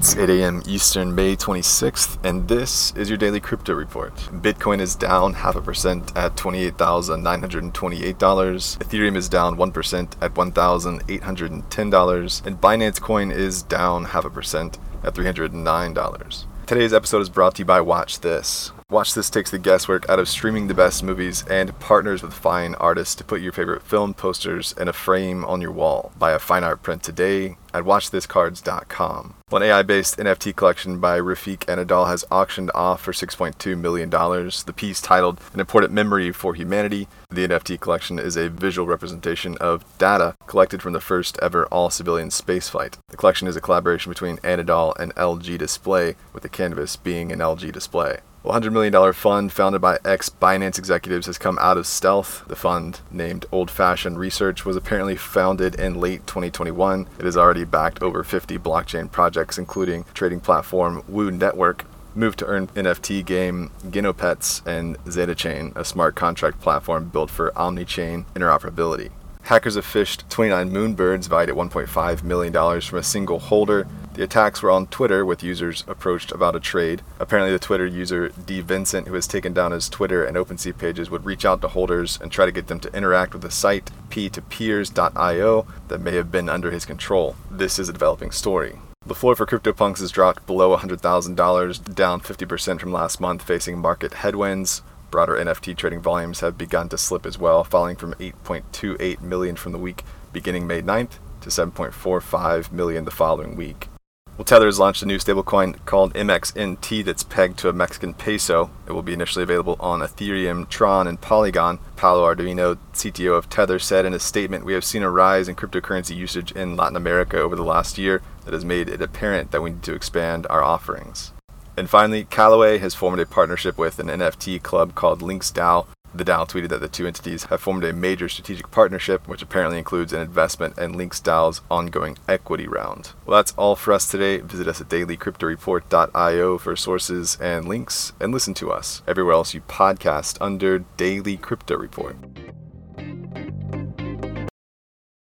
It's 8 a.m. Eastern, May 26th, and this is your daily crypto report. Bitcoin is down half a percent at $28,928. Ethereum is down 1% at $1,810. And Binance Coin is down half a percent at $309. Today's episode is brought to you by Watch This. Watch This takes the guesswork out of streaming the best movies and partners with fine artists to put your favorite film posters in a frame on your wall. Buy a fine art print today at watchthiscards.com. One AI based NFT collection by Refik Anadol has auctioned off for $6.2 million. The piece, titled An Important Memory for Humanity, the NFT collection is a visual representation of data collected from the first ever all civilian spaceflight. The collection is a collaboration between Anadol and LG Display, with the canvas being an LG display. A $100 million fund founded by ex Binance executives has come out of stealth. The fund, named Old Fashioned Research, was apparently founded in late 2021. It has already backed over 50 blockchain projects, including trading platform Woo Network, move to earn NFT game Genopets, and ZetaChain, a smart contract platform built for omni chain interoperability. Hackers have phished 29 moonbirds valued at $1.5 million from a single holder. The attacks were on Twitter, with users approached about a trade. Apparently, the Twitter user D. Vincent, who has taken down his Twitter and OpenSea pages, would reach out to holders and try to get them to interact with the site p2peers.io that may have been under his control. This is a developing story. The floor for CryptoPunks has dropped below $100,000, down 50% from last month, facing market headwinds. Broader NFT trading volumes have begun to slip as well, falling from 8.28 million from the week beginning May 9th to 7.45 million the following week. Well, Tether has launched a new stablecoin called MXNT that's pegged to a Mexican peso. It will be initially available on Ethereum, Tron, and Polygon. Paulo Ardoino, CTO of Tether, said in a statement We have seen a rise in cryptocurrency usage in Latin America over the last year that has made it apparent that we need to expand our offerings. And finally, Callaway has formed a partnership with an NFT club called Links DAO the DAO tweeted that the two entities have formed a major strategic partnership, which apparently includes an investment in Links DAO's ongoing equity round. Well, that's all for us today. Visit us at dailycryptoreport.io for sources and links, and listen to us everywhere else you podcast under Daily Crypto Report.